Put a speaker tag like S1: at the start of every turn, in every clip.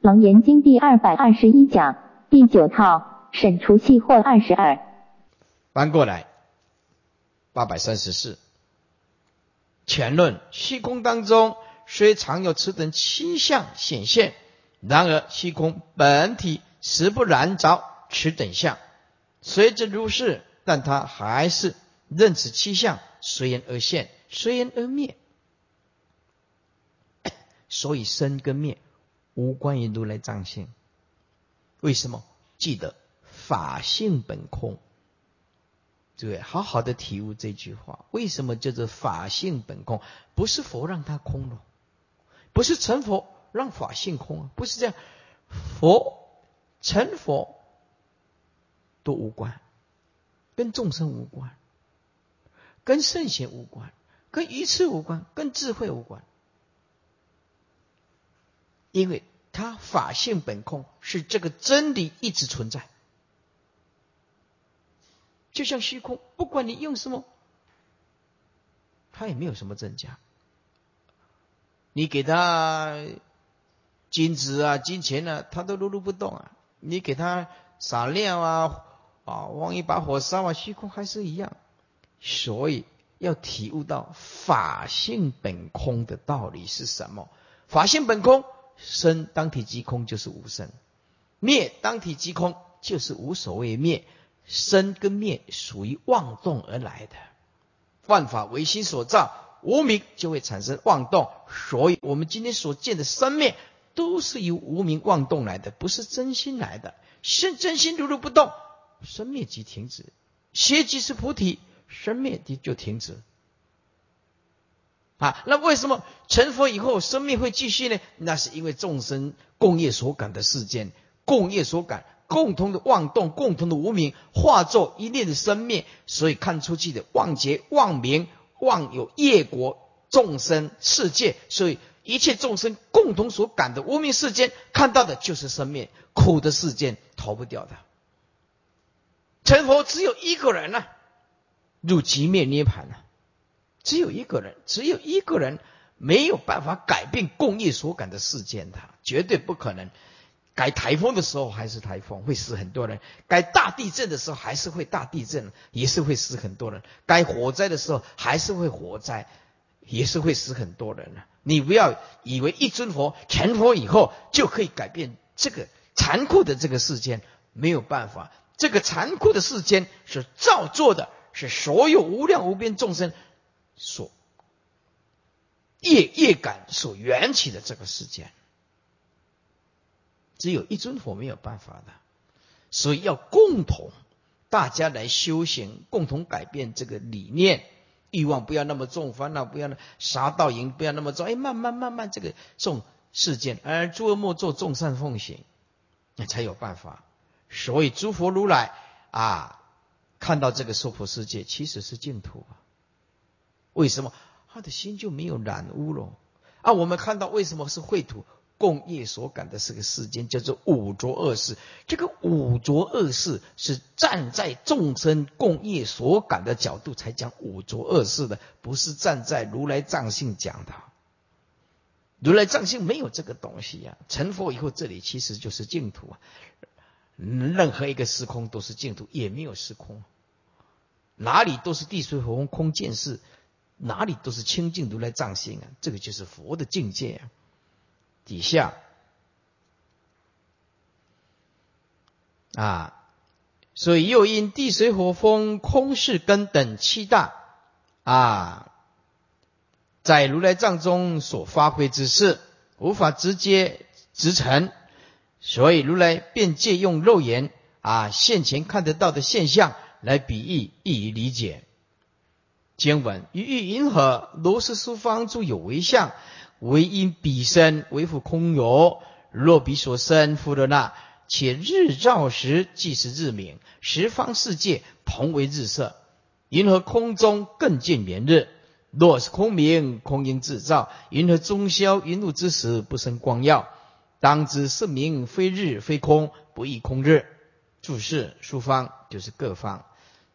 S1: 楞严经第二百二十一讲第九套审除系或二十二。
S2: 翻过来，八百三十四。前论虚空当中虽常有此等七相显现，然而虚空本体实不染着此等相。虽知如是，但他还是任此七相随缘而现，随缘而灭。所以生跟灭无关于如来藏性。为什么？记得法性本空。对，好好的体悟这句话。为什么叫做法性本空？不是佛让它空了，不是成佛让法性空啊，不是这样。佛成佛都无关，跟众生无关，跟圣贤无关，跟愚痴无关，跟智慧无关，因为它法性本空，是这个真理一直存在。就像虚空，不管你用什么，它也没有什么增加。你给他金子啊、金钱啊，他都如如不动啊。你给他撒料啊、啊，往一把火烧啊，虚空还是一样。所以要体悟到法性本空的道理是什么？法性本空，生当体即空就是无生，灭当体即空就是无所谓灭。生跟灭属于妄动而来的，万法唯心所造，无名就会产生妄动，所以我们今天所见的生灭都是由无名妄动来的，不是真心来的。心真心如如不动，生灭即停止；邪即是菩提，生灭即就停止。啊，那为什么成佛以后生命会继续呢？那是因为众生共业所感的世间，共业所感。共同的妄动，共同的无名，化作一念的生灭，所以看出去的妄结、妄名、妄有业果众生世界，所以一切众生共同所感的无名世间，看到的就是生灭苦的世间，逃不掉的。成佛只有一个人呐，入极灭涅盘呐，只有一个人，只有一个人没有办法改变共业所感的世间，他绝对不可能。该台风的时候还是台风，会死很多人；该大地震的时候还是会大地震，也是会死很多人；该火灾的时候还是会火灾，也是会死很多人你不要以为一尊佛成佛以后就可以改变这个残酷的这个世间，没有办法。这个残酷的世间是造作的，是所有无量无边众生所业业感所缘起的这个世间。只有一尊佛没有办法的，所以要共同大家来修行，共同改变这个理念，欲望不要那么重，烦恼不要那杀盗淫不要那么重，哎，慢慢慢慢这个重世间，而诸恶莫作，众善奉行，那才有办法。所以诸佛如来啊，看到这个娑婆世界其实是净土啊，为什么他的心就没有染污了？啊，我们看到为什么是秽土？共业所感的是个世间，叫做五浊恶世。这个五浊恶世是站在众生共业所感的角度才讲五浊恶世的，不是站在如来藏性讲的。如来藏性没有这个东西呀。成佛以后，这里其实就是净土啊。任何一个时空都是净土，也没有时空，哪里都是地水火风空见识，哪里都是清净如来藏性啊。这个就是佛的境界啊。底下啊，所以又因地水火风空是根等七大啊，在如来藏中所发挥之事，无法直接直陈，所以如来便借用肉眼啊现前看得到的现象来比喻，易于理解。经文于欲云何？如是书方诸有为相。唯因彼身为复空有，若彼所生复得那，且日照时即是日明，十方世界同为日色。银河空中更见圆日？若是空明，空因自照。银河中消云露之时，不生光耀。当知是明非日非空，不异空日。注释：书方就是各方。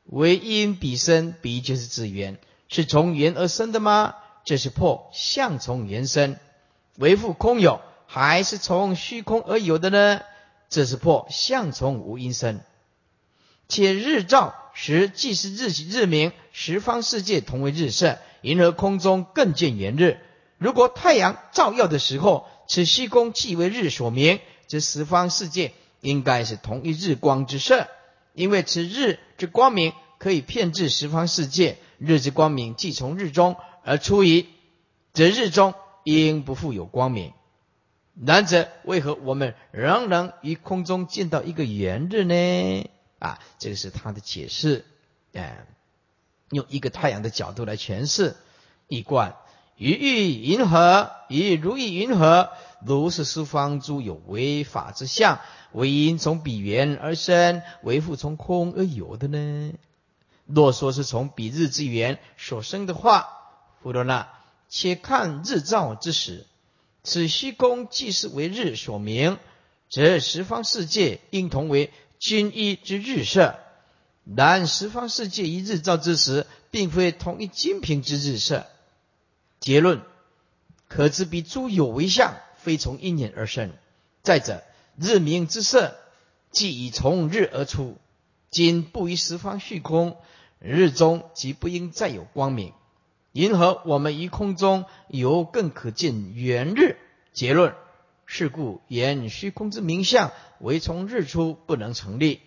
S2: 唯因彼生，彼就是自缘，是从缘而生的吗？这是破相从缘生，为复空有，还是从虚空而有的呢？这是破相从无因生。且日照时既是日日明，十方世界同为日色，银河空中更见圆日。如果太阳照耀的时候，此虚空即为日所明，这十方世界应该是同一日光之色，因为此日之光明可以骗至十方世界。日之光明既从日中而出矣，则日中应不复有光明。然则为何我们仍能于空中见到一个圆日呢？啊，这个是他的解释，哎，用一个太阳的角度来诠释。一贯于欲云何？以如意云何？如是四方诸有为法之相，为因从彼缘而生，为复从空而有的呢？若说是从彼日之缘所生的话，弗罗那，且看日照之时，此虚空既是为日所明，则十方世界应同为。均一之日色，然十方世界一日照之时，并非同一金瓶之日色。结论：可知彼诸有为相，非从因缘而生。再者，日明之色，既已从日而出，今不于十方虚空，日中即不应再有光明。银河我们于空中有更可见圆日。结论。是故言虚空之名相为从日出不能成立。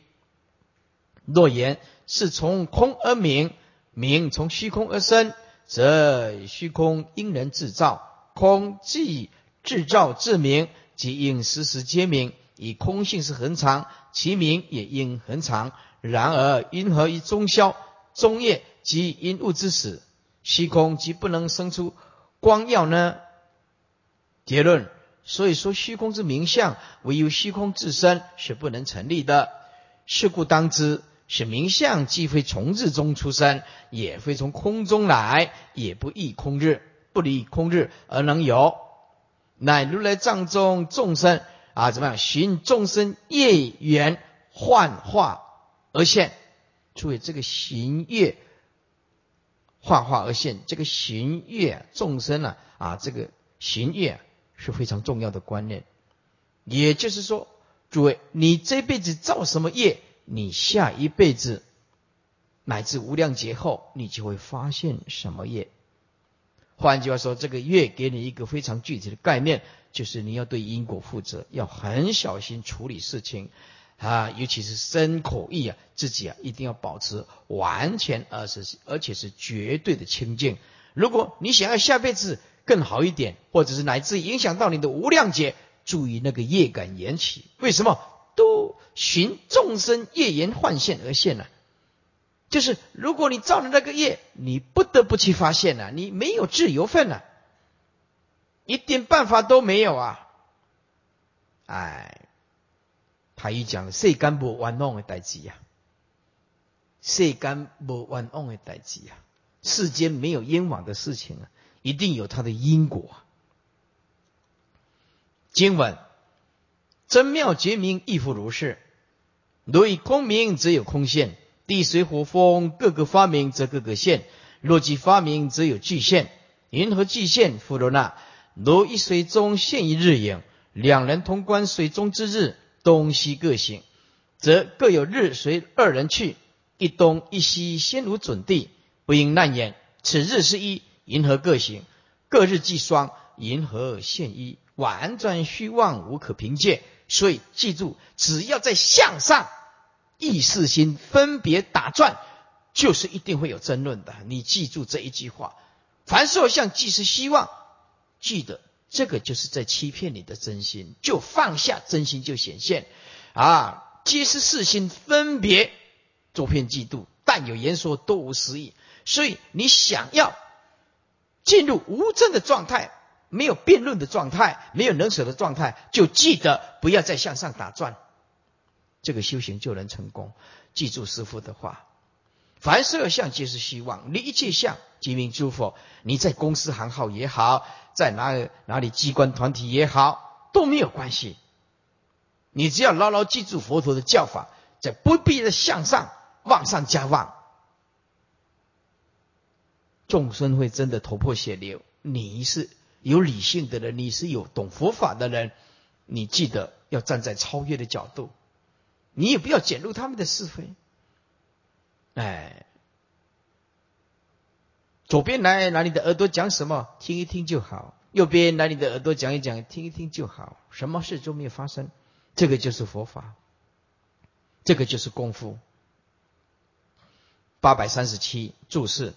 S2: 若言是从空而明，明从虚空而生，则虚空因人制造，空既制造自明，即应时时皆明。以空性是恒常，其名也应恒常。然而因何以中宵、中夜及因物之始，虚空即不能生出光耀呢？结论。所以说，虚空之名相，唯有虚空自身是不能成立的。是故当知，是名相既非从日中出生，也非从空中来，也不异空日，不离空日而能有。乃如来藏中众生啊，怎么样？寻众生业缘幻化而现。注意这个行业幻化而现，这个行业众生呢啊，这个行业。是非常重要的观念，也就是说，诸位，你这辈子造什么业，你下一辈子乃至无量劫后，你就会发现什么业。换句话说，这个业给你一个非常具体的概念，就是你要对因果负责，要很小心处理事情啊，尤其是身口意啊，自己啊一定要保持完全而是而且是绝对的清净。如果你想要下辈子，更好一点，或者是乃至影响到你的无量劫，注意那个业感缘起。为什么寻众生业缘幻现而现呢？就是如果你造了那个业，你不得不去发现了，你没有自由份了，一点办法都没有啊！哎，他一讲世间无玩弄的代志呀，世间无玩弄的代志呀，世间没有冤枉的事情啊。一定有它的因果。经文真妙绝明，亦复如是。如以空明，则有空现；地水火风各个发明，则各个现。若即发明，则有具现。银河具现，弗罗那。如一水中现一日影，两人同观水中之日，东西各行，则各有日随二人去。一东一西，先如准地，不应难言。此日是一。银河各行，各日计双，银河现一，婉转虚妄，无可凭借。所以记住，只要在向上意识心分别打转，就是一定会有争论的。你记住这一句话：凡所相即是希望。记得这个就是在欺骗你的真心，就放下真心就显现啊！皆是世心分别，作骗嫉妒，但有言说多无实意。所以你想要。进入无证的状态，没有辩论的状态，没有能舍的状态，就记得不要再向上打转，这个修行就能成功。记住师父的话：凡色相皆是希望，离一切相即名诸佛。你在公司行号也好，在哪哪里机关团体也好，都没有关系。你只要牢牢记住佛陀的教法，在不必的向上往上加望。众生会真的头破血流，你是有理性的人，你是有懂佛法的人，你记得要站在超越的角度，你也不要卷入他们的是非。哎，左边来拿你的耳朵讲什么，听一听就好；右边拿你的耳朵讲一讲，听一听就好。什么事都没有发生，这个就是佛法，这个就是功夫。八百三十七注释：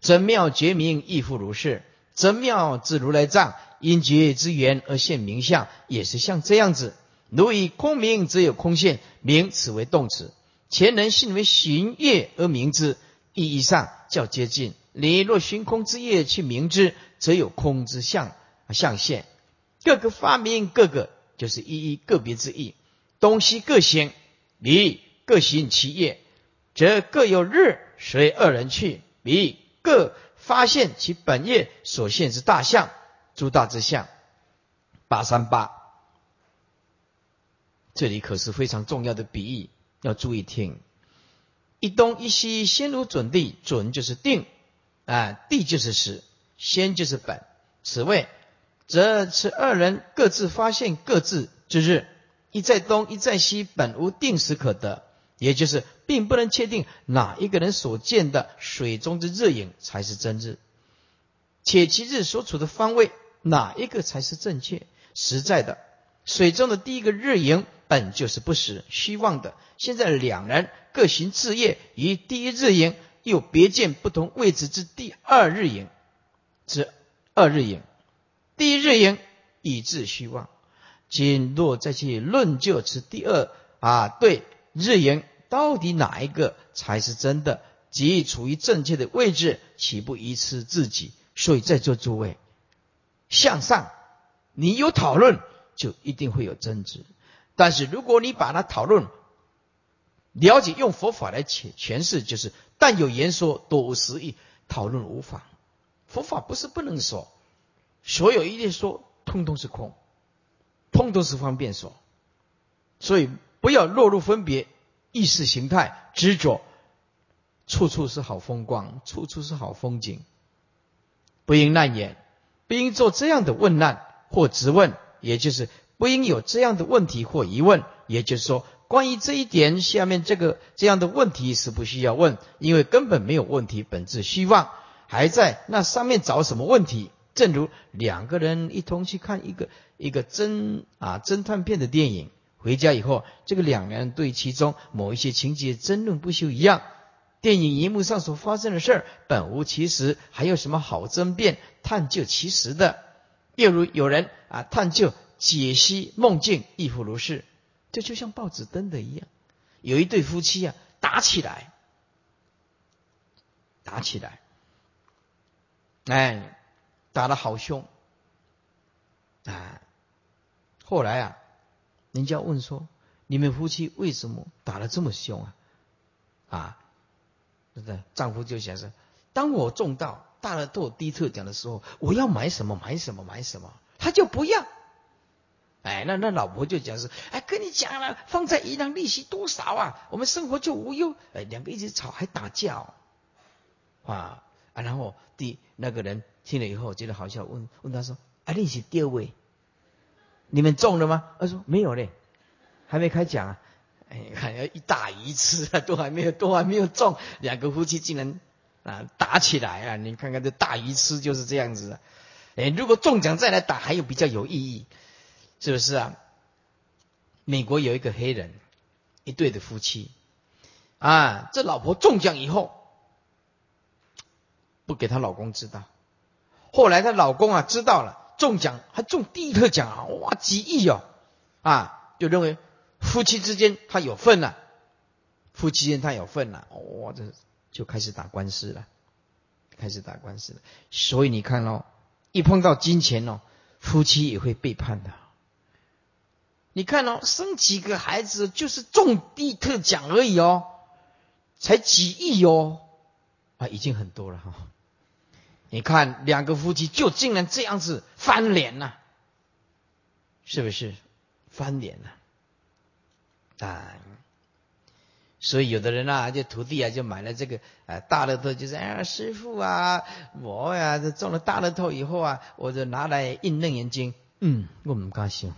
S2: 真妙觉明亦复如是。真妙自如来藏，因觉之缘而现名相，也是像这样子。如以空名，则有空现名，此为动词。前人信为寻业而明之，意义上较接近。你若寻空之业去明之，则有空之象象现。各个发明，各个就是一一个别之意。东西各行，你各行其业，则各有日随二人去。你各发现其本业所现之大象，诸大之象。八三八，这里可是非常重要的比喻。要注意听，一东一西，先如准地，准就是定，啊，地就是实，先就是本。此谓，则此二人各自发现各自之日，一在东，一在西，本无定时可得，也就是并不能确定哪一个人所见的水中之日影才是真日，且其日所处的方位哪一个才是正确实在的？水中的第一个日影本就是不实虚妄的。现在两人各行自业，于第一日影又别见不同位置之第二日影之二日影，第一日影已至虚妄。今若再去论就此第二啊，对日影到底哪一个才是真的，即处于正确的位置，岂不愚痴自己？所以在座诸位向上，你有讨论。就一定会有争执，但是如果你把它讨论、了解，用佛法来诠诠释，就是但有言说，多无实义，讨论无妨。佛法不是不能说，所有一切说，通通是空，通通是方便说。所以不要落入分别意识形态执着，处处是好风光，处处是好风景，不应难言，不应做这样的问难或质问。也就是不应有这样的问题或疑问。也就是说，关于这一点，下面这个这样的问题是不需要问，因为根本没有问题，本质虚妄，还在那上面找什么问题？正如两个人一同去看一个一个侦啊侦探片的电影，回家以后，这个两人对其中某一些情节争论不休一样。电影荧幕上所发生的事儿本无其实，还有什么好争辩、探究其实的？又如有人啊探究解析梦境，亦复如是。这就像报纸登的一样，有一对夫妻啊打起来，打起来，哎，打得好凶啊！后来啊，人家问说：“你们夫妻为什么打得这么凶啊？”啊，对不对？丈夫就想说：“当我中到。”大乐透低特奖的时候，我要买什么买什么买什么，他就不要。哎，那那老婆就讲是，哎，跟你讲了，放在银行利息多少啊？我们生活就无忧。哎，两个一直吵还打架，啊啊！然后第那个人听了以后觉得好笑，问问他说：“啊，利息第二位，你们中了吗？”他说：“没有嘞，还没开奖啊。”哎，还要一大一次都还没有都还没有中，两个夫妻竟然。啊，打起来啊！你看看这大鱼吃就是这样子。哎，如果中奖再来打，还有比较有意义，是不是啊？美国有一个黑人，一对的夫妻，啊，这老婆中奖以后，不给她老公知道。后来她老公啊知道了，中奖还中第一特奖啊，哇，几亿哦，啊，就认为夫妻之间他有份了，夫妻间他有份了，哇，这。就开始打官司了，开始打官司了。所以你看哦，一碰到金钱哦，夫妻也会背叛的。你看哦，生几个孩子就是中地特奖而已哦，才几亿哦，啊，已经很多了哈。你看两个夫妻就竟然这样子翻脸了，是不是翻脸了？啊。所以有的人啊，就徒弟啊，就买了这个呃大乐透，就是哎，师傅啊，我呀，这中了大乐透以后啊，我就拿来印楞严经。嗯，我唔敢想。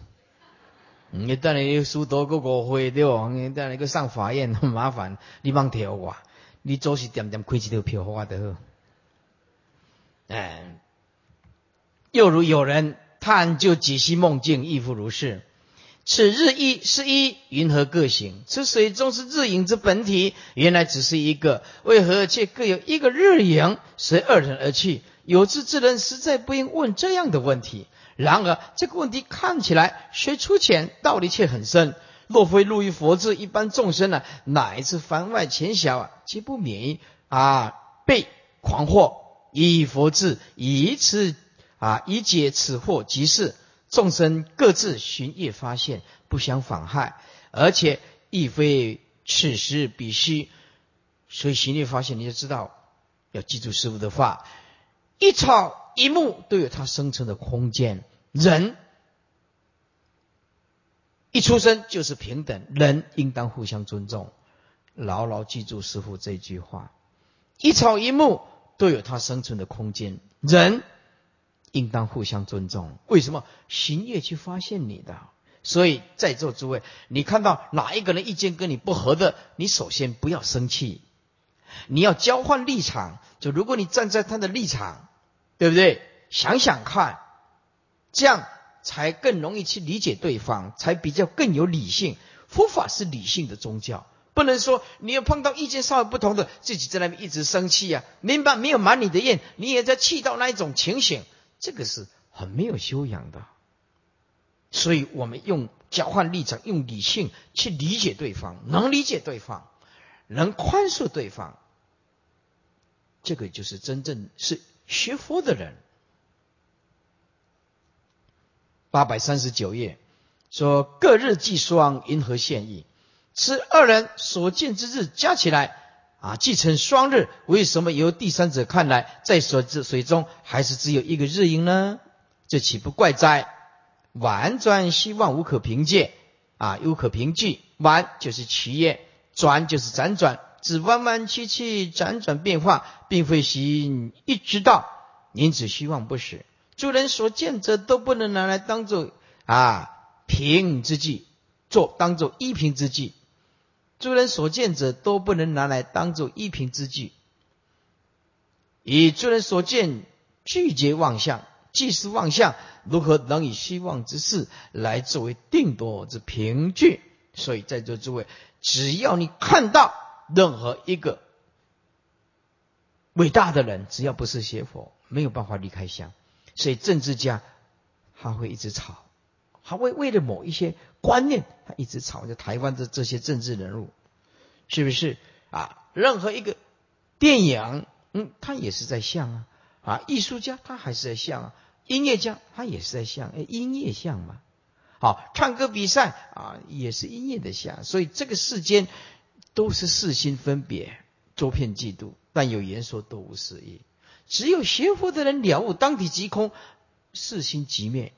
S2: 你等你输多个误会对不？你等你去上法院很 麻烦，你忙调我，你做是点点亏一条票花的好。哎，又如有人探究解析梦境，亦复如是。此日一是一，云何各行？此水中是日影之本体，原来只是一个。为何却各有一个日影，随二人而去？有志之人实在不应问这样的问题。然而这个问题看起来虽粗浅，道理却很深。若非入于佛智，一般众生呢，哪一次番外浅小啊，皆不免于啊被狂惑。以佛智，以此啊以解此惑即是。众生各自寻业发现，不相妨害，而且亦非此时彼须。所以寻业发现，你就知道要记住师傅的话：一草一木都有它生存的空间。人一出生就是平等，人应当互相尊重。牢牢记住师傅这句话：一草一木都有它生存的空间。人。应当互相尊重。为什么行业去发现你的？所以在座诸位，你看到哪一个人意见跟你不合的，你首先不要生气，你要交换立场。就如果你站在他的立场，对不对？想想看，这样才更容易去理解对方，才比较更有理性。佛法是理性的宗教，不能说你要碰到意见稍微不同的，自己在那边一直生气啊。明白？没有满你的愿，你也在气到那一种情形。这个是很没有修养的，所以我们用交换立场，用理性去理解对方，能理解对方，能宽恕对方，这个就是真正是学佛的人。八百三十九页说：“各日计双，银河现意？此二人所见之日加起来。”啊，既成双日，为什么由第三者看来，在所之水中还是只有一个日影呢？这岂不怪哉？婉转希望无可凭借啊，无可凭据。婉就是企业，转就是辗转，只弯弯曲曲，辗转变化，并非行一之道。因此希望不实，诸人所见者都不能拿来当做啊凭之计，做当做依凭之计。诸人所见者都不能拿来当做依凭之据，以诸人所见拒绝妄相，即是妄相，如何能以希望之事来作为定夺之凭据？所以在座诸位，只要你看到任何一个伟大的人，只要不是邪佛，没有办法离开相。所以政治家他会一直吵。他为为了某一些观念，他一直吵着台湾的这些政治人物，是不是啊？任何一个电影，嗯，他也是在像啊啊！艺术家他还是在像啊，音乐家他也是在像，哎，音乐像嘛。好，唱歌比赛啊，也是音乐的像。所以这个世间都是四心分别，周遍嫉妒，但有言说都无实意。只有学佛的人了悟当体即空，四心即灭。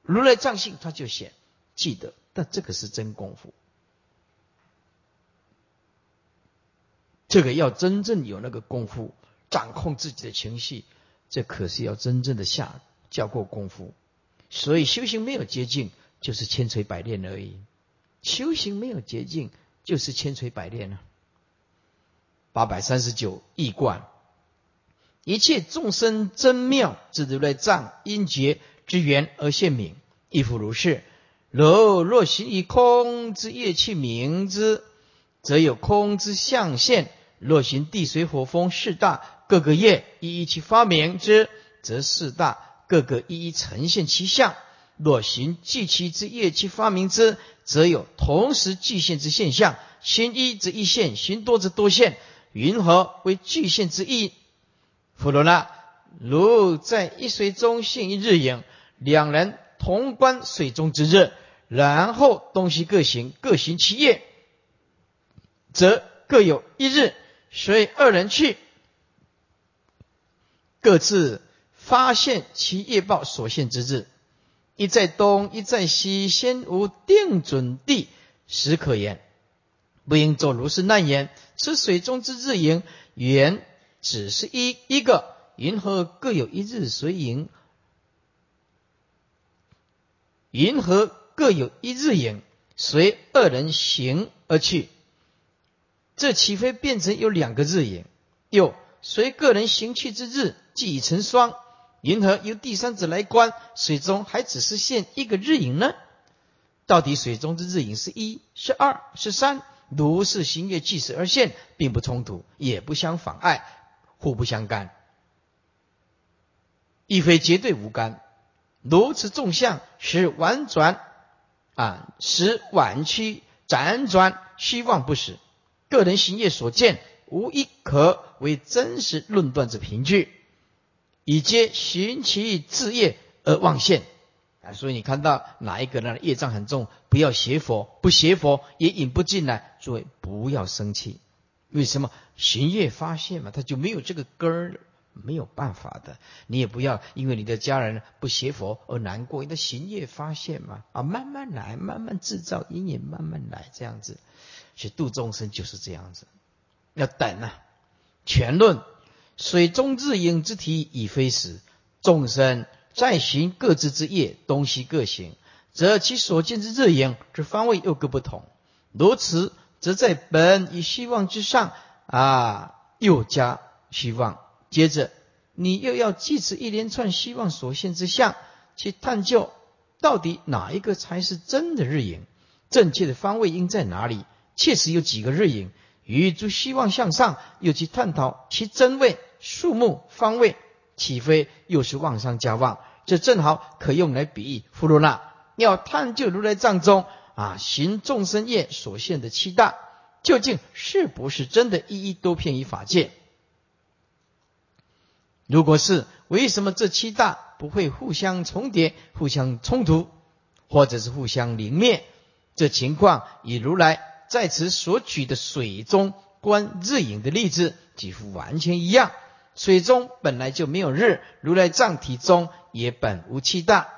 S2: 如来藏性，他就显记得，但这个是真功夫。这个要真正有那个功夫，掌控自己的情绪，这可是要真正的下教过功夫。所以修行没有捷径，就是千锤百炼而已。修行没有捷径，就是千锤百炼啊。八百三十九易观，一切众生真妙，自如来藏因觉。之缘而现明，亦复如是。若若行以空之业去名之，则有空之象现；若行地水火风四大各个业一一去发明之，则四大各个一一呈现其相。若行具其之业气发明之，则有同时具现之现象。行一则一现，行多则多现。云何为具现之意？弗罗那，如在一水中现一日影。两人同观水中之日，然后东西各行，各行其业，则各有一日。随二人去，各自发现其业报所现之日。一在东，一在西，先无定准地时可言。不应作如是难言。此水中之日影，原只是一一个银河各有一日随影，银河各有一日影，随二人行而去。这岂非变成有两个日影？又随个人行去之日，即已成双。银河由第三者来观，水中还只是现一个日影呢？到底水中之日影是一是二是三？如是行月即时而现，并不冲突，也不相妨碍，互不相干，亦非绝对无干。如此众相，使婉转啊，使婉曲辗转，虚妄不实。个人行业所见，无一可为真实论断之凭据，以皆寻其自业而妄现。啊，所以你看到哪一个人业障很重，不要邪佛，不邪佛也引不进来。诸位不要生气，为什么行业发现嘛，他就没有这个根儿，没有办法的。你也不要因为你的家人不邪佛而难过，你的行业发现嘛，啊，慢慢来，慢慢制造阴影，慢慢来，这样子。去度众生就是这样子，要等啊。全论水中日影之体已非实，众生。再行各自之业，东西各行，则其所见之热影之方位又各不同。如此，则在本与希望之上啊，又加希望。接着，你又要记此一连串希望所现之相，去探究到底哪一个才是真的日影？正确的方位应在哪里？确实有几个日影？与诸希望向上，又去探讨其真位、数目、方位。岂非又是妄上加妄？这正好可用来比喻弗罗那。要探究如来藏中啊行众生业所现的七大，究竟是不是真的一一多片于法界？如果是，为什么这七大不会互相重叠、互相冲突，或者是互相凝灭？这情况与如来在此所举的水中观日影的例子几乎完全一样。水中本来就没有日，如来藏体中也本无七大，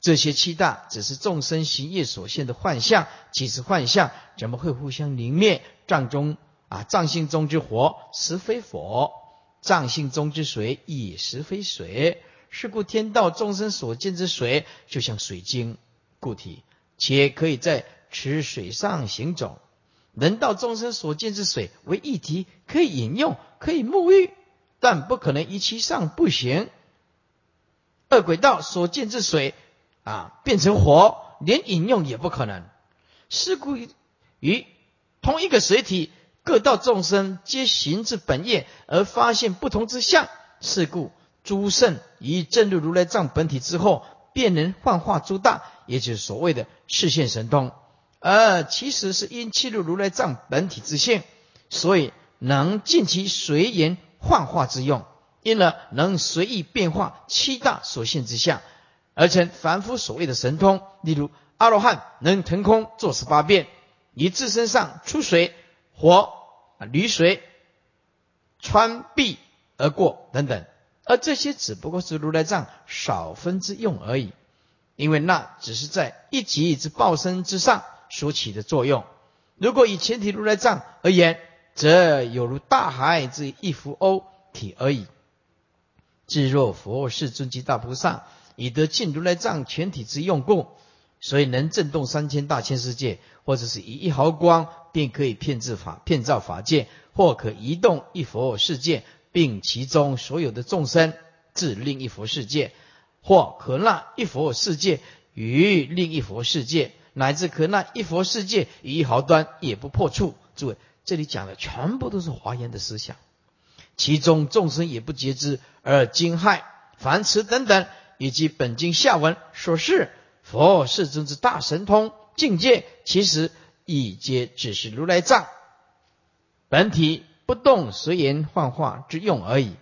S2: 这些七大只是众生行业所现的幻象。其实幻象怎么会互相凝灭？藏中啊，藏性中之火实非佛，藏性中之水也实非水。是故天道众生所见之水，就像水晶固体，且可以在池水上行走；人道众生所见之水为一体，可以饮用，可以沐浴。但不可能一其上不行。二轨道所见之水啊，变成火，连饮用也不可能。是故于同一个水体，各道众生皆行至本业而发现不同之相。是故诸圣以正入如来藏本体之后，便能幻化诸大，也就是所谓的视现神通。而其实是因契入如来藏本体之性，所以能尽其随缘。幻化之用，因而能随意变化七大所现之相，而成凡夫所谓的神通。例如阿罗汉能腾空坐十八变，以自身上出水、火、啊离水、穿壁而过等等。而这些只不过是如来藏少分之用而已，因为那只是在一级之报身之上所起的作用。如果以前提如来藏而言，则有如大海之一浮欧体而已。至若佛世尊及大菩萨，以得尽如来藏全体之用故，所以能震动三千大千世界，或者是以一毫光便可以骗制法骗造法界，或可移动一佛世界，并其中所有的众生至另一佛世界，或可纳一佛世界与另一佛世界，乃至可纳一佛世界与一毫端也不破处。诸位。这里讲的全部都是华严的思想，其中众生也不觉知而惊骇，凡词等等，以及本经下文所示佛世尊之大神通境界，其实亦皆只是如来藏本体不动随缘幻化之用而已。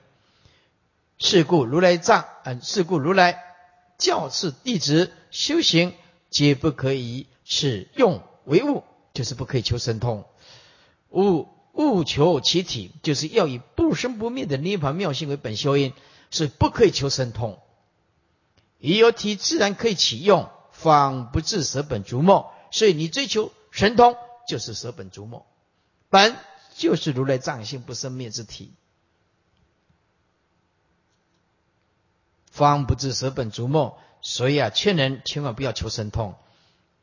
S2: 是故如来藏，嗯，是故如来教次弟子修行，皆不可以使用为物，就是不可以求神通。勿勿求其体，就是要以不生不灭的涅盘妙性为本修因，是不可以求神通。已有体自然可以启用，方不至舍本逐末。所以你追求神通，就是舍本逐末。本就是如来藏性不生灭之体。方不知舍本逐末，所以啊，劝人千万不要求神通。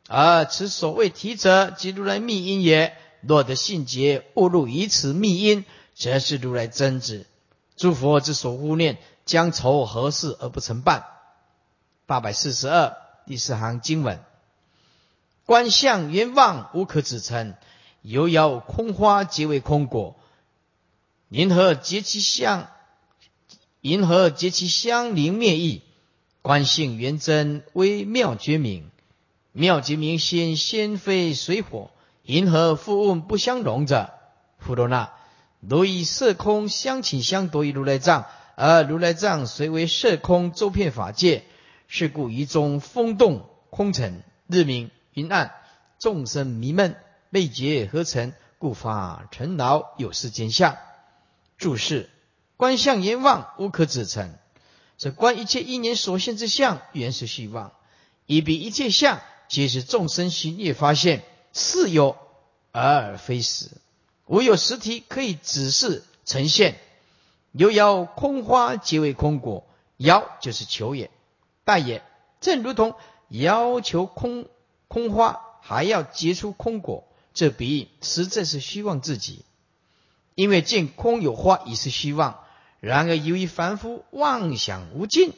S2: 而此所谓提者，即如来密因也。若得信解，误入以此密因，则是如来真子。诸佛之所护念，将愁何事而不成办？八百四十二第四行经文：观相圆望，无可指称；犹遥空花，皆为空果。银河结其相？银河结其相灵灭异？观性圆真，微妙绝明。妙极明心，先非水火。银河复问不相容者，弗罗那，如以色空相请相夺于如来藏，而如来藏虽为色空周遍法界，是故于中风动空沉，日明云暗，众生迷闷，未结合成，故发尘劳有世间相。注释：观相言望，无可指成。这观一切因缘所现之相，原是虚妄。以彼一切相。皆是众生心业发现，是有而非实，无有实体可以指示呈现。犹遥空花皆为空果，遥就是求也，但也。正如同要求空空花还要结出空果，这比喻实在是虚妄自己。因为见空有花已是虚妄，然而由于凡夫妄想无尽，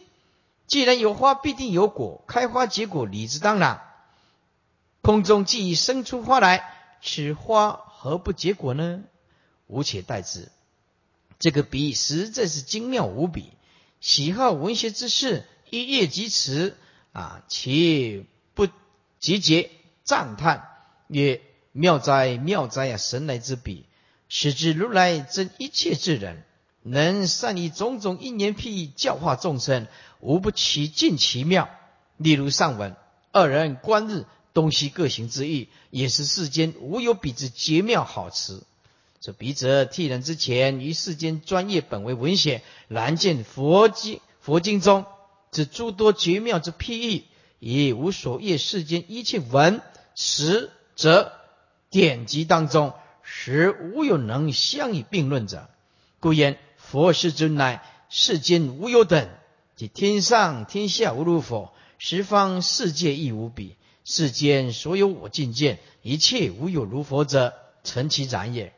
S2: 既然有花必定有果，开花结果理之当然。空中既已生出花来，此花何不结果呢？无且待之。这个比喻实在是精妙无比。喜好文学之士一阅即辞啊，其集结赞叹曰：“妙哉妙哉啊！神来之笔，使之如来真一切之人，能善以种种因缘譬喻教化众生，无不其尽其妙。例如上文二人观日。”东西各行之意，也是世间无有比之绝妙好词。这笔者替人之前，于世间专业本为文学，难见佛经佛经中之诸多绝妙之譬喻，以无所业世间一切文实则典籍当中，实无有能相以并论者。故言佛世尊乃世间无有等，即天上天下无如佛，十方世界亦无比。世间所有我境界，一切无有如佛者，成其然也。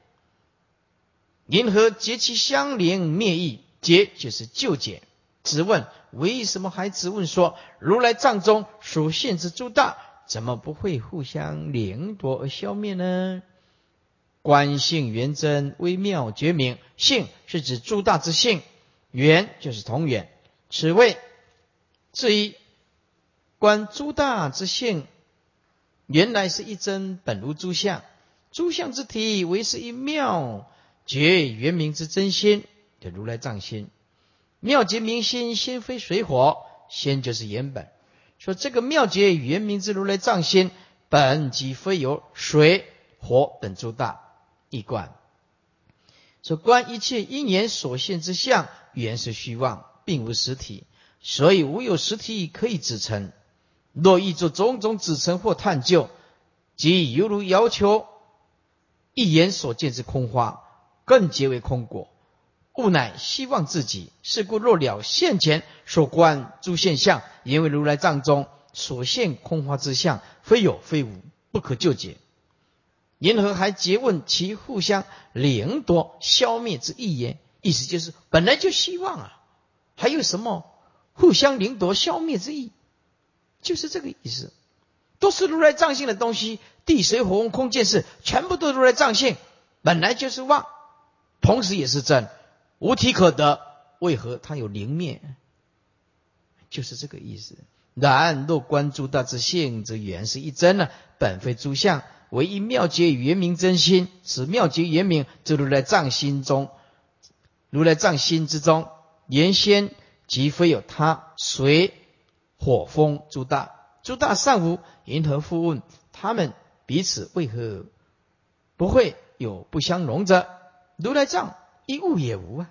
S2: 银河结其相连灭异，结就是就解。只问为什么还只问说如来藏中属性之诸大，怎么不会互相连夺而消灭呢？观性圆真微妙绝明，性是指诸大之性，圆就是同源。此谓至于观诸大之性。原来是一真本如诸相，诸相之体为是一妙觉圆明之真心，就如来藏心。妙觉明心，心非水火，心就是原本。说这个妙觉圆明之如来藏心，本即非有水火等诸大一观。说观一切因缘所现之相，原是虚妄，并无实体，所以无有实体可以指称。若欲做种种指陈或探究，即犹如要求一言所见之空花，更结为空果。故乃希望自己。是故若了现前所观诸现象，因为如来藏中所现空花之相，非有非无，不可救解。言何还诘问其互相凌夺消灭之意言？意思就是本来就希望啊，还有什么互相凌夺消灭之意？就是这个意思，都是如来藏性的东西，地水火风空见识，全部都如来藏性，本来就是妄，同时也是真，无体可得，为何它有灵灭？就是这个意思。然若观诸大之性，则原是一真呢，本非诸相，唯一妙觉圆明真心。此妙觉圆明，则如来藏心中，如来藏心之中，原先即非有他随。火风诸大，诸大善无？云何复问他们彼此为何不会有不相容者？如来藏一物也无啊！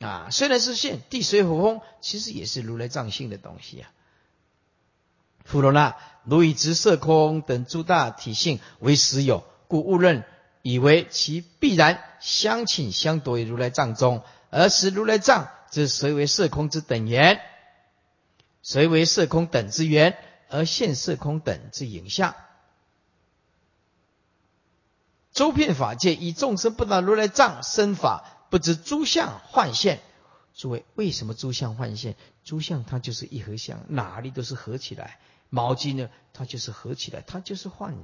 S2: 啊，虽然是现地水火风，其实也是如来藏性的东西啊。弗罗那，如以直色空等诸大体性为实有，故误认以为其必然相侵相夺于如来藏中，而使如来藏之谁为色空之等缘，谁为色空等之缘，而现色空等之影像。周遍法界，以众生不达如来藏身法，不知诸相幻现。诸位，为什么诸相幻现？诸相它就是一合相，哪里都是合起来。毛巾呢，它就是合起来，它就是幻。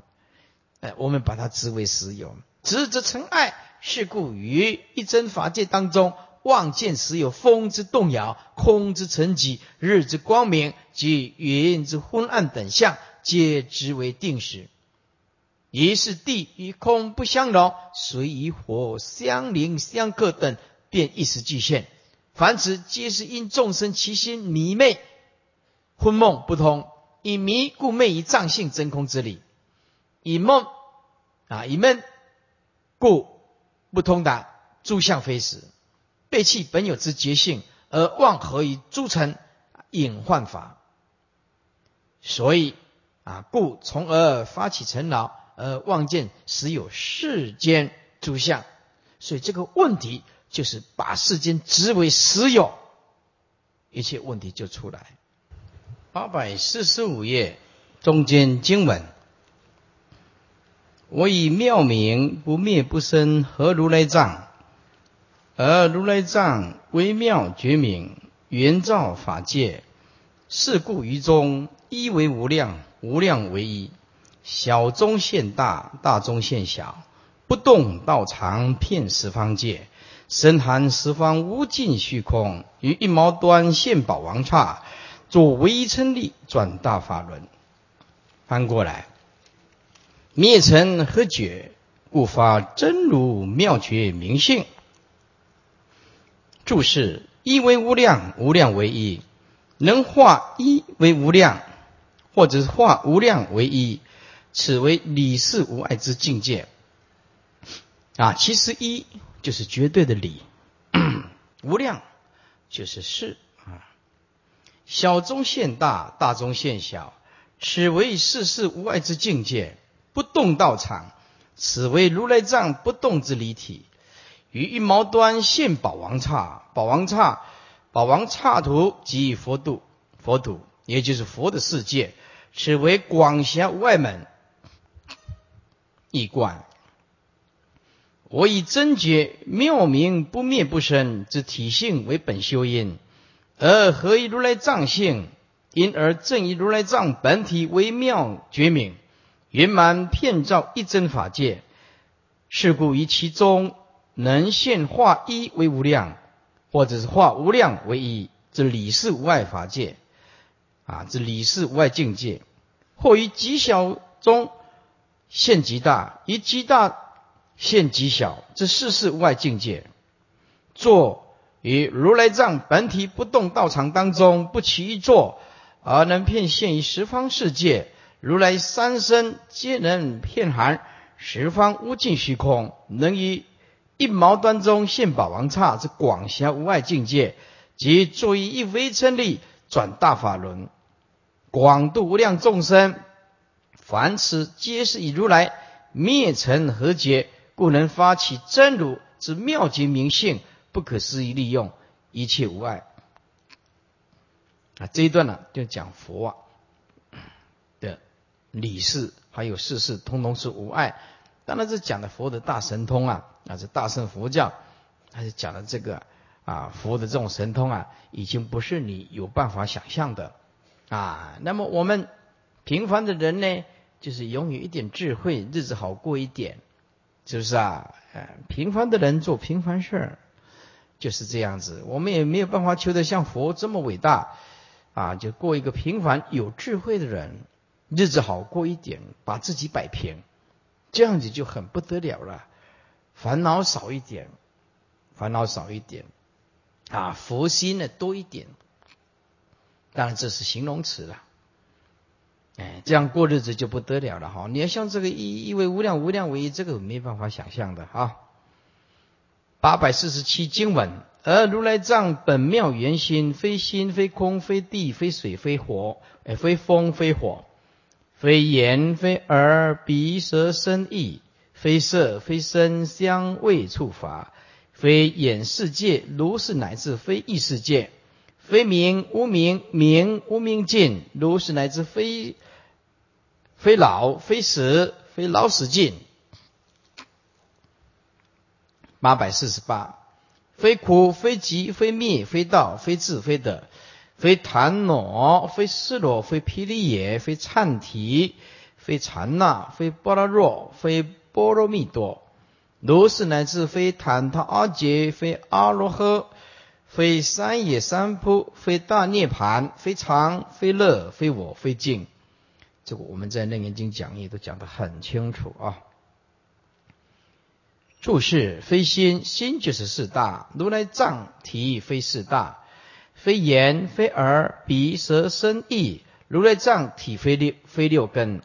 S2: 哎，我们把它知为实有，执之成爱，是故于一真法界当中，望见实有风之动摇、空之沉寂、日之光明及云之昏暗等相，皆知为定时。于是地与空不相容，水与火相邻相克等，便一时俱现。凡此皆是因众生其心迷昧、昏梦不通，以迷故昧于藏性真空之理，以梦啊以闷故不通达诸相非实，背弃本有之觉性，而妄合于诸尘隐幻法。所以啊，故从而发起尘劳。而望见实有世间诸相，所以这个问题就是把世间执为实有，一切问题就出来。八百四十五页中间经文：我以妙明不灭不生何如来藏，而如来藏微妙觉明，圆照法界。是故于中一为无量，无量为一。小中现大，大中现小，不动道常遍十方界，深含十方无尽虚空，于一毛端现宝王刹，作唯一称力转大法轮。翻过来，灭尘何觉，故发真如妙觉明性。注释：一为无量，无量为一，能化一为无量，或者是化无量为一。此为理事无碍之境界啊！其实一就是绝对的理，无量就是事啊。小中现大，大中现小，此为世事无碍之境界。不动道场，此为如来藏不动之离体。于一毛端现宝王刹，宝王刹，宝王刹土即佛度，佛土也就是佛的世界。此为广狭无碍门。一观，我以真觉妙明不灭不生之体性为本修因，而合于如来藏性，因而正以如来藏本体为妙觉明，圆满遍照一真法界。是故于其中能现化一为无量，或者是化无量为一，这理事无碍法界啊，这理事无碍境界，或于极小中。现极大，以极大现极小，这世事无碍境界。坐于如来藏本体不动道场当中，不起一坐，而能遍现于十方世界。如来三身皆能遍含十方无尽虚空，能于一毛端中现宝王刹之广狭无碍境界，即作于一微尘力转大法轮，广度无量众生。凡此皆是以如来灭尘和解，故能发起真如之妙极明性，不可思议利用，一切无碍。啊，这一段呢，就讲佛啊的理事还有事事，通通是无碍。当然，是讲的佛的大神通啊，啊，是大圣佛教，还是讲的这个啊，佛的这种神通啊，已经不是你有办法想象的啊。那么我们平凡的人呢？就是拥有一点智慧，日子好过一点，是不是啊？呃，平凡的人做平凡事儿，就是这样子。我们也没有办法求得像佛这么伟大啊，就过一个平凡有智慧的人，日子好过一点，把自己摆平，这样子就很不得了了。烦恼少一点，烦恼少一点，啊，佛心呢多一点。当然这是形容词了。哎，这样过日子就不得了了哈！你要像这个一一为无量无量为一，这个没办法想象的哈。八百四十七经文，而如来藏本妙圆心，非心非空非地非水非火，哎，非风非火，非言非耳鼻舌身意，非色非声香味触法，非眼世界，如是乃至非意世界，非名无名名无名尽，如是乃至非非老非死非老死尽。八百四十八，非苦非集非灭非道非智非德，非檀挪非失罗非霹雳也非颤提非禅那非波罗若非波罗蜜多，如是乃至非坦他阿杰非阿罗诃，非三野三扑非大涅盘非常非乐非我非净。这个我们在楞严经讲义都讲得很清楚啊。注释：非心，心就是四大。如来藏体非四大，非眼，非耳，鼻，舌，身，意。如来藏体非六，非六根。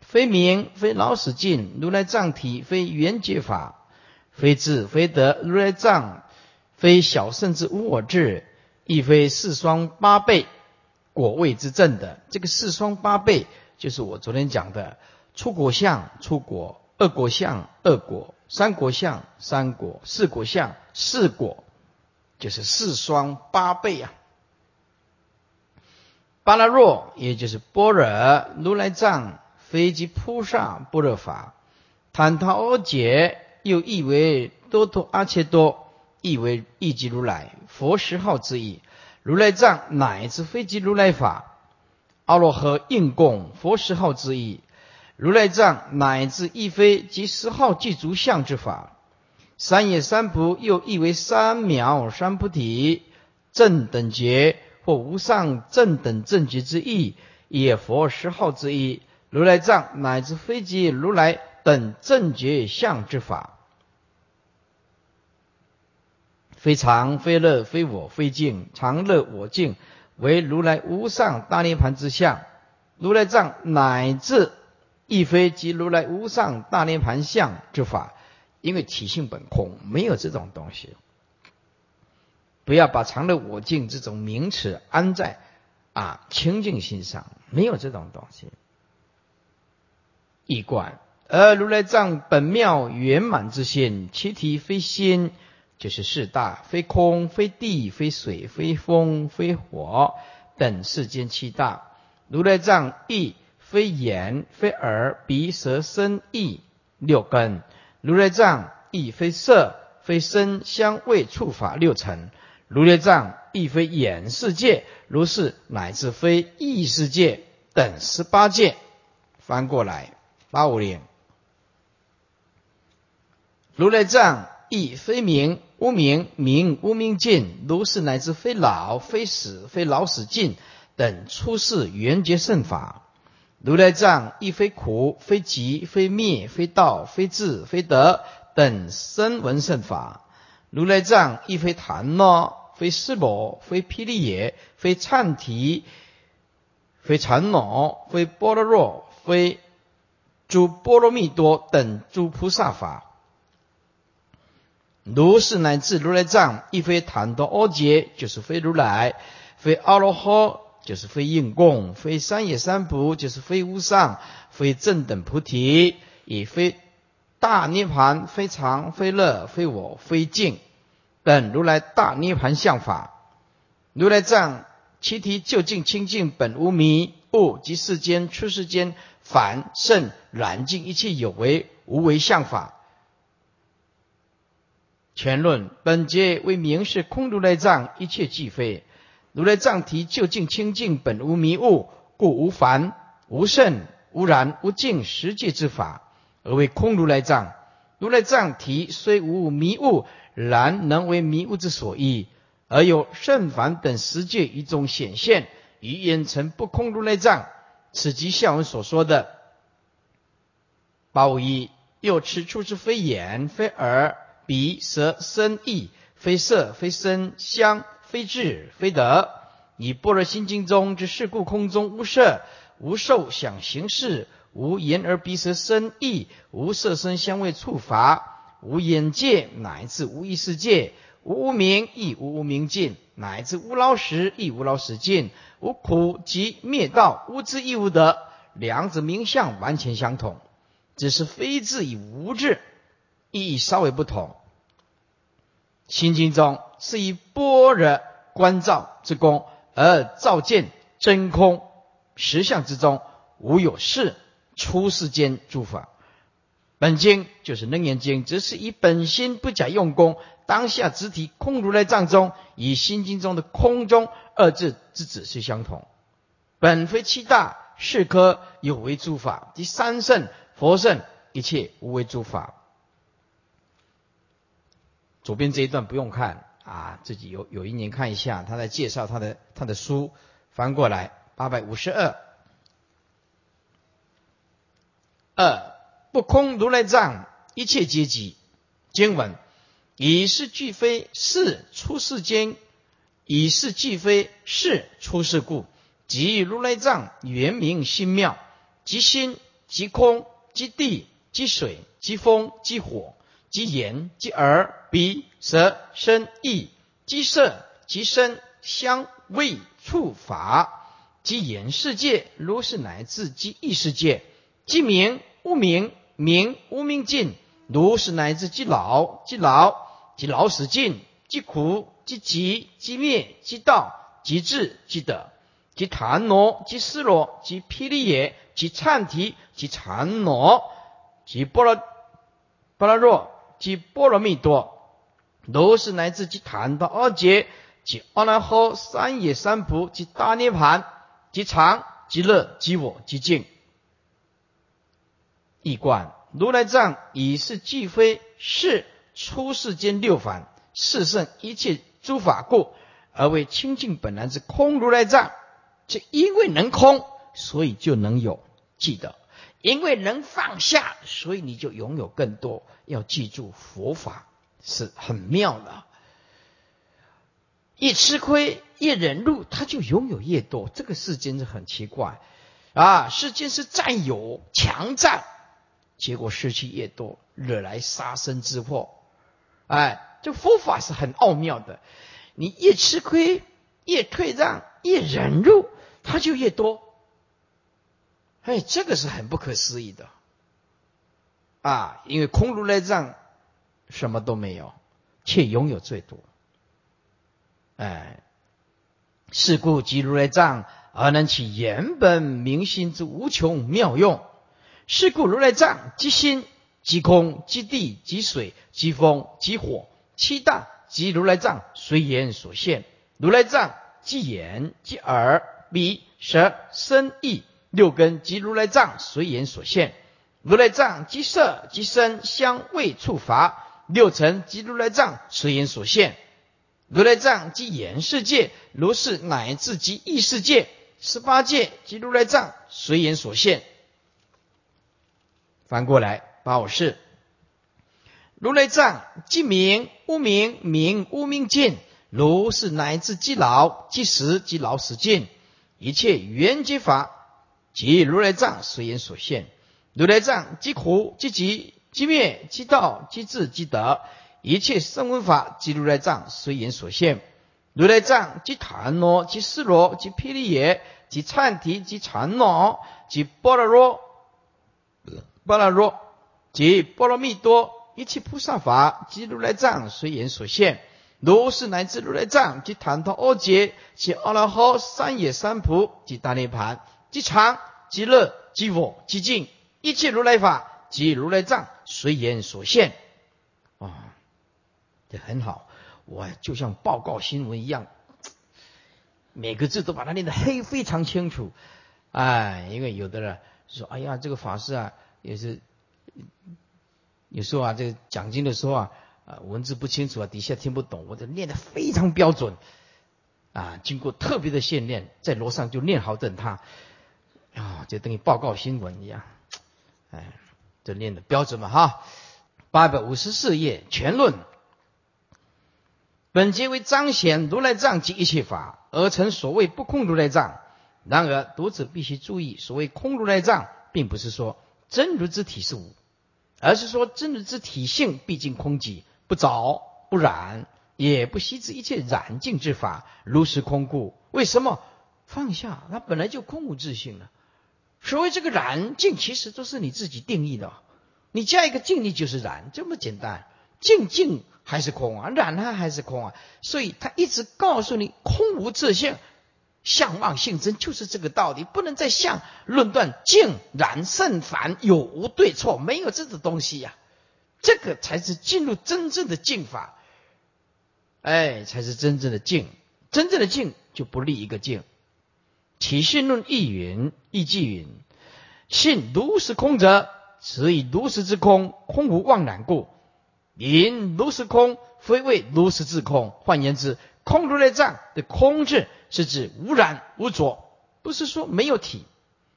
S2: 非名，非老死尽。如来藏体非缘觉法，非智，非德。如来藏非小圣之无我智，亦非四双八倍果位之正的。这个四双八倍，就是我昨天讲的出果相，出果。二果相，二果；三果相，三果；四果相，四果，就是四双八倍啊。巴拉若，也就是般若如来藏，非即菩萨般若法。坦陶阿解，又译为多托阿切多，译为一即如来佛十号之意。如来藏乃至非即如来法，阿罗诃应供佛十号之意。如来藏乃至一非即十号具足相之法，三野三菩又译为三藐三菩提正等觉或无上正等正觉之意，也佛十号之一。如来藏乃至非即如来等正觉相之法，非常非乐非我非净常乐我净，为如来无上大涅盘之相。如来藏乃至。亦非即如来无上大涅盘相之法，因为体性本空，没有这种东西。不要把常乐我净这种名词安在啊清净心上，没有这种东西。一观，而如来藏本妙圆满之心，其体非心，就是四大，非空，非地，非水，非风，非火等世间七大。如来藏亦。非眼非耳鼻舌身意六根，如来藏亦非色非声香味触法六尘，如来藏亦非眼世界，如是乃至非意世界等十八界。翻过来八五零，如来藏亦非名无名名无名尽，如是乃至非老非死非老死尽等出世缘觉圣法。如来藏亦非苦，非集，非灭，非道，非智，非德等声闻圣法。如来藏亦非檀那，非尸罗，非霹雳也，非颤提，非禅那，非波罗若，非诸波罗蜜多等诸菩萨法。如是乃至如来藏亦非檀多阿杰，就是非如来，非阿罗诃。就是非应供，非三野三菩，就是非无上，非正等菩提，亦非大涅盘，非常，非乐，非我，非净等如来大涅盘相法。如来藏其体究竟清净本无迷物及世间出世间凡圣染净一切有为无为相法。全论本节为明示空如来藏一切即非。如来藏体究竟清净，本无迷雾，故无凡、无圣、无染、无净实界之法，而为空如来藏。如来藏体虽无迷雾，然能为迷雾之所依，而有圣凡等十界一种显现，于眼成不空如来藏。此即下文所说的八五一。又此处之非眼、非耳、鼻、舌、身、意，非色、非声、香。非智非德，以般若心经中之事故空中无色无受想行识，无言而鼻舌身意，无色声香味触法，无眼界乃至无意识界，无无明亦无无明尽，乃至无老死亦无老死尽，无苦即灭道，无智亦无得，两者名相完全相同。只是非智与无智意义稍微不同。心经中是以般若观照之功而照见真空实相之中无有事出世间诸法。本经就是楞严经，只是以本心不假用功，当下之体空如来藏中，与心经中的空中二字之旨是相同。本非七大是科有为诸法，第三圣佛圣一切无为诸法。左边这一段不用看啊，自己有有一年看一下，他在介绍他的他的书，翻过来八百五十二。二。不空如来藏，一切皆即经文，以是俱非是出世间，以是俱非是出世故，即如来藏原名心妙，即心即空即地即水即风即火。即眼即耳鼻舌身意即色即声香味触法。即眼世界，如是乃至即意世界，即名。无名名无名尽，如是乃至即老即老即老死尽，即苦即集即灭即道即智即得，即檀罗即失罗即霹雳也即颤提即禅罗即波罗波罗若。即波罗蜜多，如是乃至即檀到二劫即阿那诃三野三菩即大涅盘即常即乐即我即净。一观如来藏以是俱非是出世间六凡是圣一切诸法故，而为清净本来之空如来藏。就因为能空，所以就能有记得；因为能放下，所以你就拥有更多。要记住佛法是很妙的，越吃亏越忍辱，他就拥有越多。这个世间是很奇怪啊！世间是占有强占。结果失去越多，惹来杀身之祸。哎，这佛法是很奥妙的。你越吃亏，越退让，越忍辱，他就越多。哎，这个是很不可思议的。啊，因为空如来藏什么都没有，却拥有最多。哎，是故即如来藏而能起原本明心之无穷妙用。是故如来藏即心即空即地即水即风即火七大即如来藏随言所现。如来藏即眼即耳鼻舌身意六根即如来藏随缘所现。如来藏即色即声香味触法六尘即如来藏随缘所现。如来藏即眼世界如是乃至即意世界十八界即如来藏随缘所现。翻过来，八五是如来藏，即名无名名无名尽，如是乃至即老即死即老死尽，一切缘觉法即如来藏随言所现。如来藏即苦即集即灭即道即智即得，一切声闻法即如来藏随言所现。如来藏即檀罗即斯罗即霹雳耶即颤提即禅罗即波罗罗。波罗若即波罗蜜多一切菩萨法即如来藏随言所现，如是乃至如来藏即坦陀阿劫即阿拉诃三野三菩即大涅盘即常即乐即我即净一切如来法即如来藏随缘所现。啊，这很好，我就像报告新闻一样，每个字都把它念得黑非常清楚。哎，因为有的人说，哎呀，这个法师啊。也是有时候啊，这个讲经的时候啊，啊文字不清楚啊，底下听不懂，我就念得非常标准啊，经过特别的训练，在楼上就念好等他啊，就等于报告新闻一样，哎，就念的标准嘛哈。八百五十四页全论，本节为彰显如来藏及一切法而成所谓不空如来藏。然而读者必须注意，所谓空如来藏，并不是说。真如之体是无，而是说真如之体性毕竟空寂，不着不染，也不惜之一切染净之法，如实空故。为什么放下？它本来就空无自性了。所谓这个染净，其实都是你自己定义的，你加一个静，你就是然，这么简单。静静还是空啊，然它还是空啊。所以他一直告诉你，空无自性，相妄性真，就是这个道理。不能再相论断静然胜凡有无对错，没有这种东西呀。这个才是进入真正的静法，哎，才是真正的静。真正的静就不立一个静。起信论亦云，亦记云：信如是空者，此以如实之空，空无妄然故。名如是空，非谓如实之空。换言之，空如来藏的空字，是指无染无着，不是说没有体。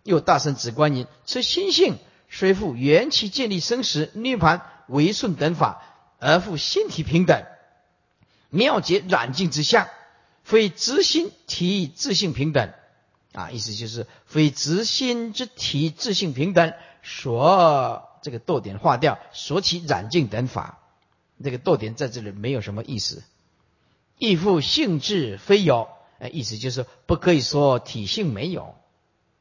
S2: 又大圣指观音，此心性虽复缘起建立生死涅盘为顺等法，而复心体平等，妙解染净之相，非知心体自性平等。啊，意思就是非执心之体自性平等，所这个逗点划掉，所起染净等法。这个逗点在这里没有什么意思，亦复性质非有，哎，意思就是不可以说体性没有；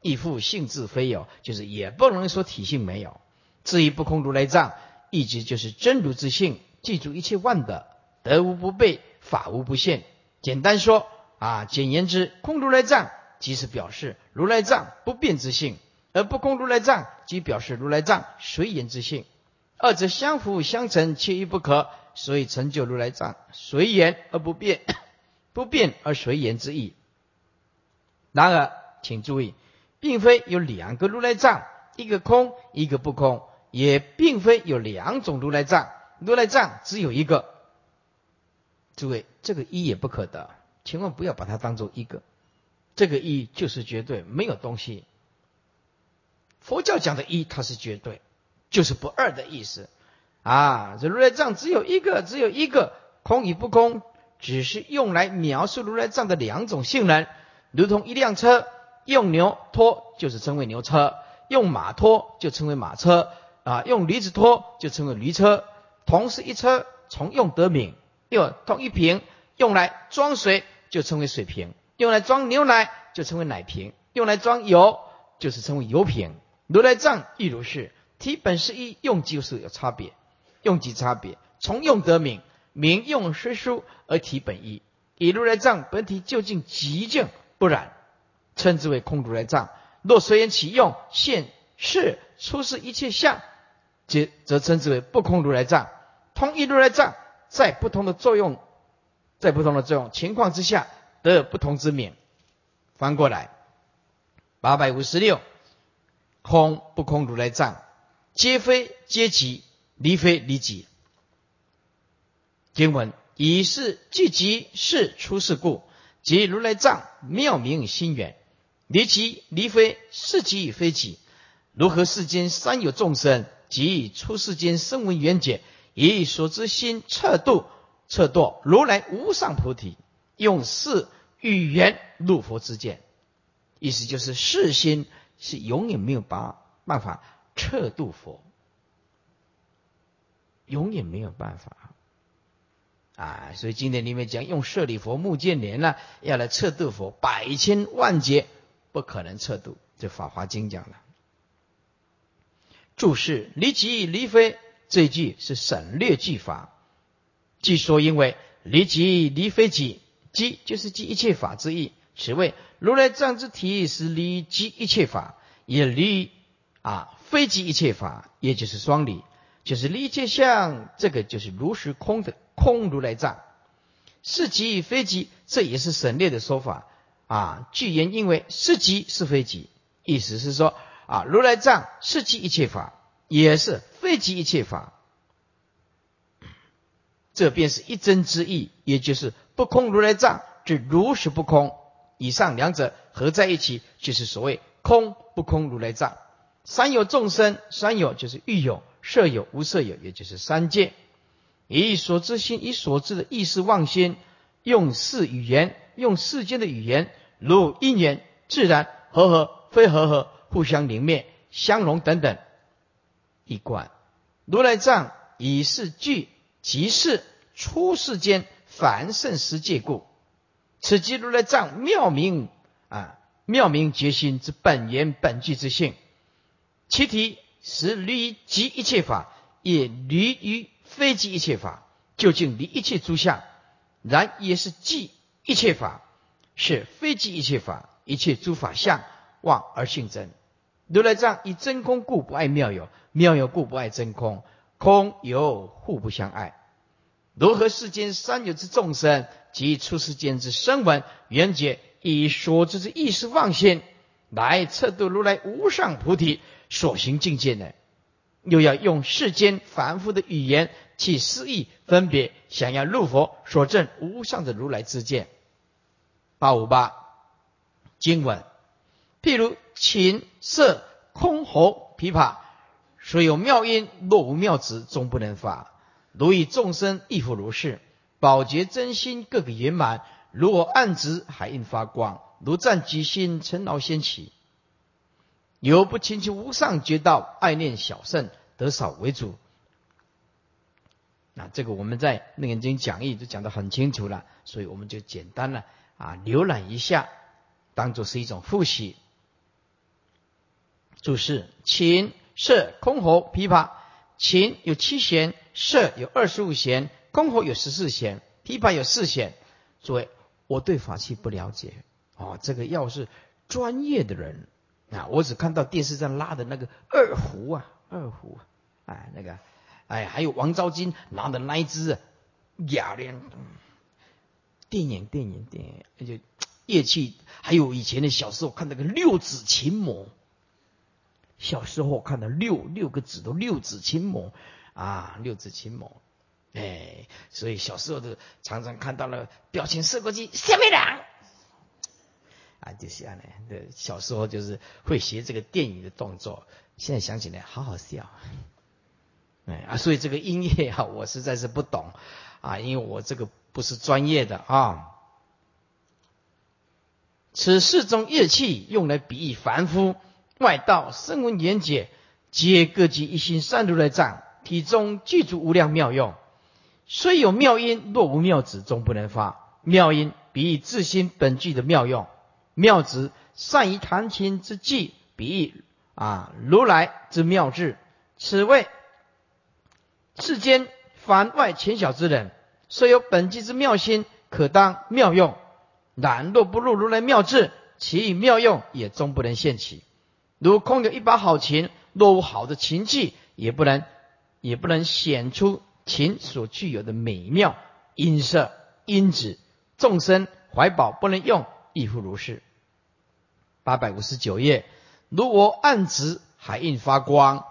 S2: 亦复性质非有，就是也不能说体性没有。至于不空如来藏，意即就是真如之性，记住一切万德，德无不备，法无不现。简单说啊，简言之，空如来藏即是表示如来藏不变之性，而不空如来藏即表示如来藏随缘之性。二者相辅相成，缺一不可，所以成就如来藏随缘而不变，不变而随缘之意。然而，请注意，并非有两个如来藏，一个空，一个不空；也并非有两种如来藏，如来藏只有一个。诸位，这个一也不可得，千万不要把它当做一个。这个一就是绝对，没有东西。佛教讲的一，它是绝对。就是不二的意思啊！这如来藏只有一个，只有一个空与不空，只是用来描述如来藏的两种性能，如同一辆车用牛拖就是称为牛车，用马拖就称为马车啊，用驴子拖就称为驴车。同是一车，从用得名。又同一瓶用来装水就称为水瓶，用来装牛奶就称为奶瓶，用来装油就是称为油瓶。如来藏亦如是。体本是一，用就是有差别，用即差别，从用得名，名用虽殊而体本一。以如来藏本体究竟极静不染，称之为空如来藏。若随缘起用现世出世一切相，则则称之为不空如来藏。同一如来藏在不同的作用，在不同的作用情况之下，得不同之名。翻过来，八百五十六，空不空如来藏。皆非皆即，离非离即。经文以是即即是出世故，即如来藏妙明心远。离即离非是即非即。如何世间三有众生，即出世间声闻缘解，以所知心测度测度如来无上菩提，用四语言入佛之见。意思就是世心是永远没有办办法。测度佛，永远没有办法啊！所以经典里面讲，用舍利佛、目犍连呢，要来测度佛，百千万劫不可能测度。这《法华经》讲的。注释：离即离非这句是省略句法，据说因为离即离非即即就是即一切法之意。此谓如来藏之体是离即一切法，也离啊。非即一切法，也就是双离，就是离界相，这个就是如实空的空如来藏。是即非即，这也是省略的说法啊。句言因为是即是非即，意思是说啊，如来藏是即一切法，也是非即一切法，这便是一真之意，也就是不空如来藏之如实不空。以上两者合在一起，就是所谓空不空如来藏。三有众生，三有就是欲有、色有、无色有，也就是三界。以所知心，以所知的意识妄心，用世语言，用世间的语言，如因缘、自然、和合、非和合、互相凝灭、相融等等，一贯。如来藏以是具即是出世间凡圣十界故，此即如来藏妙明啊，妙明觉心之本源本具之性。其体实离即一切法，也离于非即一切法。究竟离一切诸相，然也是即一切法，是非即一切法。一切诸法相望而性真。如来藏以真空故不爱妙有，妙有故不爱真空，空有互不相爱。如何世间三有之众生及出世间之声闻缘觉，以所知之意识妄心来测度如来无上菩提所行境界呢？又要用世间凡夫的语言去思义分别，想要入佛所证无上的如来之见。八五八经文，譬如琴瑟箜篌琵琶，虽有妙音，若无妙旨，终不能发。如以众生亦复如是，宝觉真心各个圆满，如我暗指海印发光，如战即心尘劳先起。有不勤求无上觉道，爱念小圣得少为主。那这个我们在那个经讲义就讲得很清楚了，所以我们就简单了啊浏览一下，当做是一种复习。注释：琴、瑟、箜篌、琵琶。琴有七弦，瑟有二十五弦，箜篌有十四弦，琵琶有四弦。诸位，我对法器不了解哦，这个要是专业的人。啊，我只看到电视上拉的那个二胡啊，二胡，哎，那个，哎，还有王昭君拿的那一只哑铃，电影，电影，电影，而且 乐器，还有以前的小时候看那个六指琴魔，小时候看到六六个指头六指琴魔啊，六指琴魔，哎，所以小时候的常常看到了表情射过去，下面人。啊，就是啊，的，小时候就是会学这个电影的动作，现在想起来好好笑。哎啊，所以这个音乐啊，我实在是不懂啊，因为我这个不是专业的啊。此四种乐器用来比喻凡夫外道声闻缘觉，皆各具一心善如来藏，体中具足无量妙用。虽有妙音，若无妙旨，终不能发。妙音比喻自心本具的妙用。妙旨善于弹琴之技，比喻啊如来之妙智。此谓世间凡外浅小之人，虽有本具之妙心，可当妙用，然若不入如来妙智，其以妙用也终不能现起。如空有一把好琴，若无好的琴器，也不能也不能显出琴所具有的美妙音色音质。众生怀宝不能用。亦复如是。八百五十九页，如我暗指海印发光，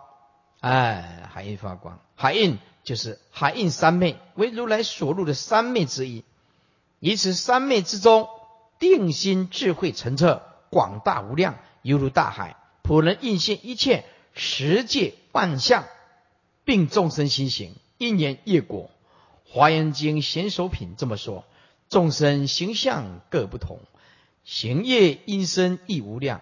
S2: 哎，海印发光，海印就是海印三昧，为如来所入的三昧之一。以此三昧之中，定心智慧澄澈，广大无量，犹如大海，普能应现一切十界万象，并众生心行，因缘业果。华严经贤首品这么说：众生形象各不同。行业因身亦无量，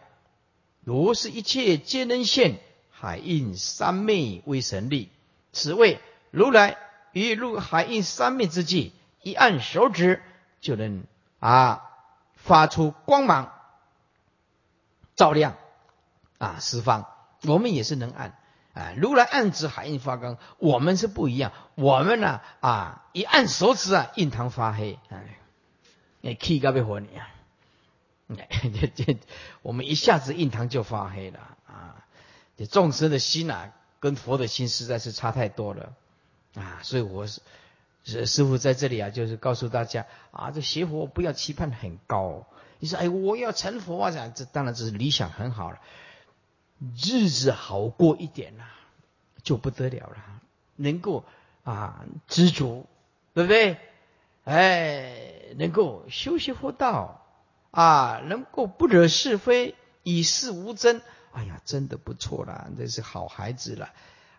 S2: 如是一切皆能现海印三昧为神力。此谓如来于入海印三昧之际，一按手指就能啊发出光芒，照亮啊十方。我们也是能按啊，如来按指海印发光，我们是不一样。我们呢啊一按手指啊，印堂发黑，哎，你气该被火你啊！这这，我们一下子印堂就发黑了啊！这众生的心啊，跟佛的心实在是差太多了啊！所以我是师师傅在这里啊，就是告诉大家啊，这学佛不要期盼很高。你说哎，我要成佛啊，这当然这是理想很好了，日子好过一点呐，就不得了了。能够啊知足，对不对？哎，能够修习佛道。啊，能够不惹是非，以事无争，哎呀，真的不错了，这是好孩子了。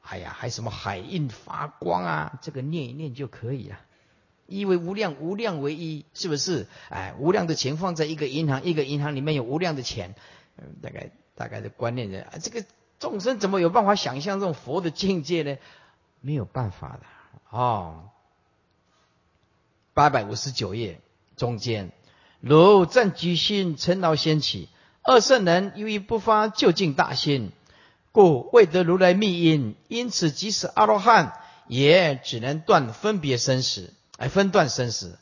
S2: 哎呀，还什么海印发光啊，这个念一念就可以了。一为无量，无量为一，是不是？哎，无量的钱放在一个银行，一个银行里面有无量的钱，嗯，大概大概的观念的啊，这个众生怎么有办法想象这种佛的境界呢？没有办法的哦。八百五十九页中间。如正居心尘劳先起，二圣人由于不发究竟大心，故未得如来密因，因此即使阿罗汉也只能断分别生死，哎，分断生死，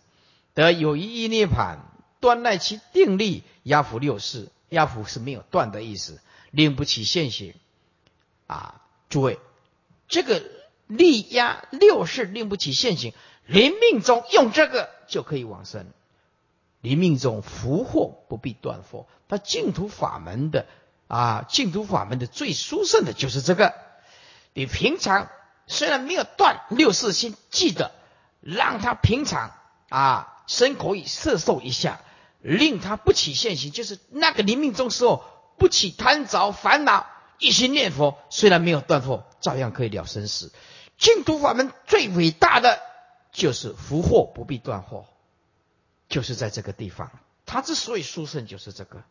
S2: 得有一一涅盘，断赖其定力，压伏六世，压伏是没有断的意思，令不起现行。啊，诸位，这个力压六世令不起现行，临命中用这个就可以往生。临命中福祸不必断祸，他净土法门的啊，净土法门的最殊胜的就是这个。你平常虽然没有断六世心，记得让他平常啊，身口以色受一下，令他不起现行，就是那个临命中时候不起贪着烦恼。一心念佛，虽然没有断佛，照样可以了生死。净土法门最伟大的就是福祸不必断祸，就是在这个地方。他之所以殊胜，就是这个。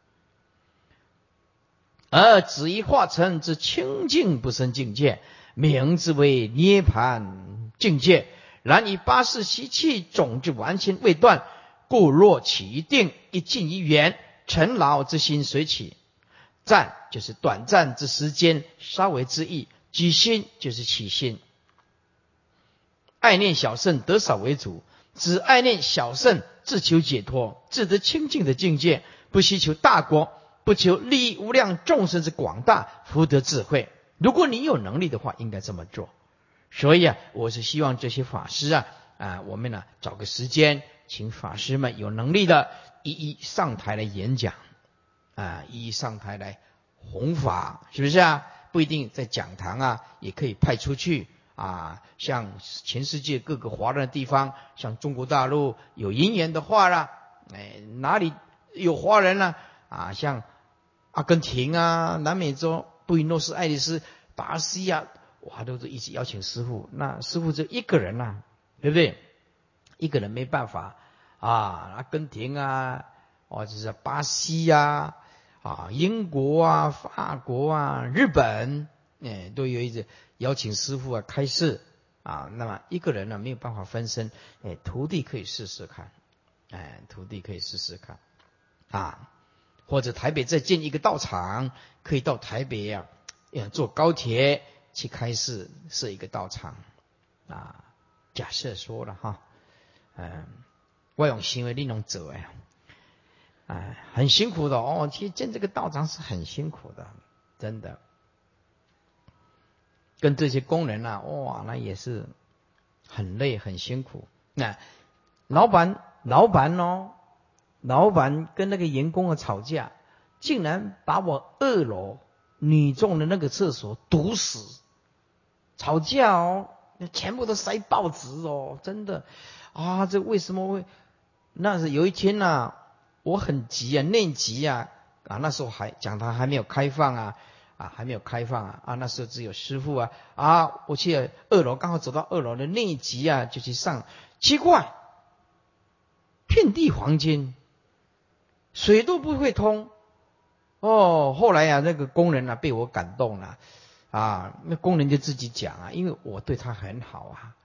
S2: 而子一化成之清净不生境界，名之为涅盘境界。然以八世习气种子完全未断，故若起一定一静一远，尘劳之心随起。暂就是短暂之时间，稍微之意；举心就是起心。爱念小圣得少为主，只爱念小圣，自求解脱，自得清净的境界，不希求大国，不求利益无量众生之广大福德智慧。如果你有能力的话，应该这么做。所以啊，我是希望这些法师啊啊，我们呢找个时间，请法师们有能力的，一一上台来演讲。啊，一一上台来弘法，是不是啊？不一定在讲堂啊，也可以派出去啊。像全世界各个华人的地方，像中国大陆有姻缘的话啦，哎，哪里有华人呢？啊，像阿根廷啊，南美洲布宜诺斯艾利斯、巴西啊，哇，都是一起邀请师傅。那师傅就一个人呐，对不对？一个人没办法啊。阿根廷啊，或者是巴西呀。啊，英国啊，法国啊，日本，哎，都有一次邀请师傅啊开示啊。那么一个人呢没有办法分身，哎，徒弟可以试试看，哎，徒弟可以试试看啊。或者台北再建一个道场，可以到台北呀，坐高铁去开示设一个道场啊。假设说了哈，嗯，外用行为力能走哎。哎，很辛苦的哦。其实建这个道场是很辛苦的，真的。跟这些工人啊，哇，那也是很累很辛苦。那老板，老板哦，老板跟那个员工啊吵架，竟然把我二楼女众的那个厕所堵死。吵架哦，那全部都塞报纸哦，真的啊，这为什么会？那是有一天呐。我很急啊，内急啊，啊，那时候还讲堂还没有开放啊，啊，还没有开放啊，啊，那时候只有师傅啊，啊，我去二楼，刚好走到二楼的内急啊，就去上，奇怪，遍地黄金，水都不会通，哦，后来呀，那个工人啊被我感动了，啊，那工人就自己讲啊，因为我对他很好啊。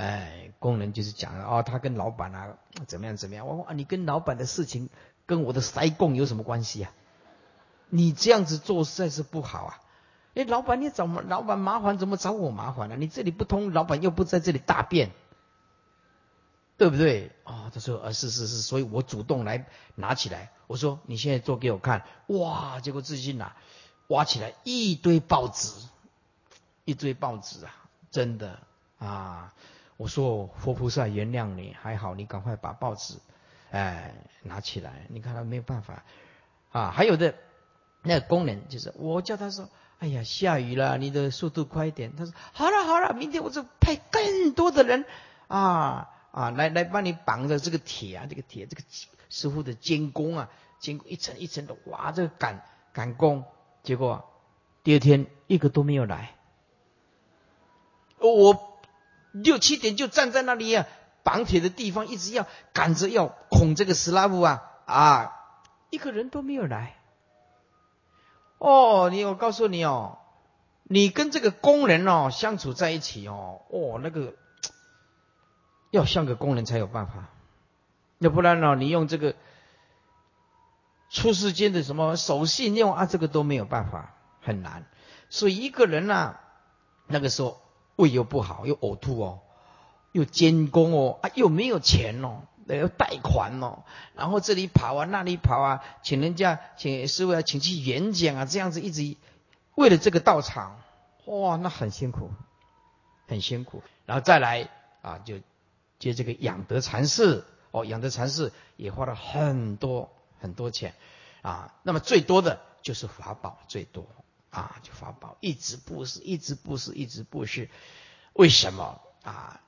S2: 哎，工人就是讲哦，他跟老板啊怎么样怎么样？我说你跟老板的事情跟我的塞供有什么关系啊？你这样子做实在是不好啊！哎，老板你怎么老板麻烦怎么找我麻烦呢？你这里不通，老板又不在这里大便，对不对？啊，他说啊是是是，所以我主动来拿起来。我说你现在做给我看，哇！结果自己拿挖起来一堆报纸，一堆报纸啊，真的啊。我说佛菩萨原谅你，还好你赶快把报纸，哎拿起来。你看他没有办法啊。还有的那个工人就是我叫他说，哎呀下雨了，你的速度快一点。他说好了好了，明天我就派更多的人啊啊来来帮你绑着这个铁啊，这个铁这个师傅的监工啊，监工一层一层的哇，这个赶赶工，结果第二天一个都没有来。我。六七点就站在那里啊，绑铁的地方一直要赶着要恐这个斯拉夫啊啊，一个人都没有来。哦，你我告诉你哦，你跟这个工人哦相处在一起哦，哦那个要像个工人才有办法，要不然呢你用这个出世间的什么守信用啊，这个都没有办法，很难。所以一个人呐，那个时候胃又不好，又呕吐哦，又监工哦，啊，又没有钱哦，要贷款哦，然后这里跑啊，那里跑啊，请人家请师傅啊，请去演讲啊，这样子一直为了这个道场，哇，那很辛苦，很辛苦。然后再来啊，就接这个养德禅寺哦，养德禅寺也花了很多很多钱啊。那么最多的就是法宝最多啊，就发报一直布施，一直布施，一直布施。为什么啊？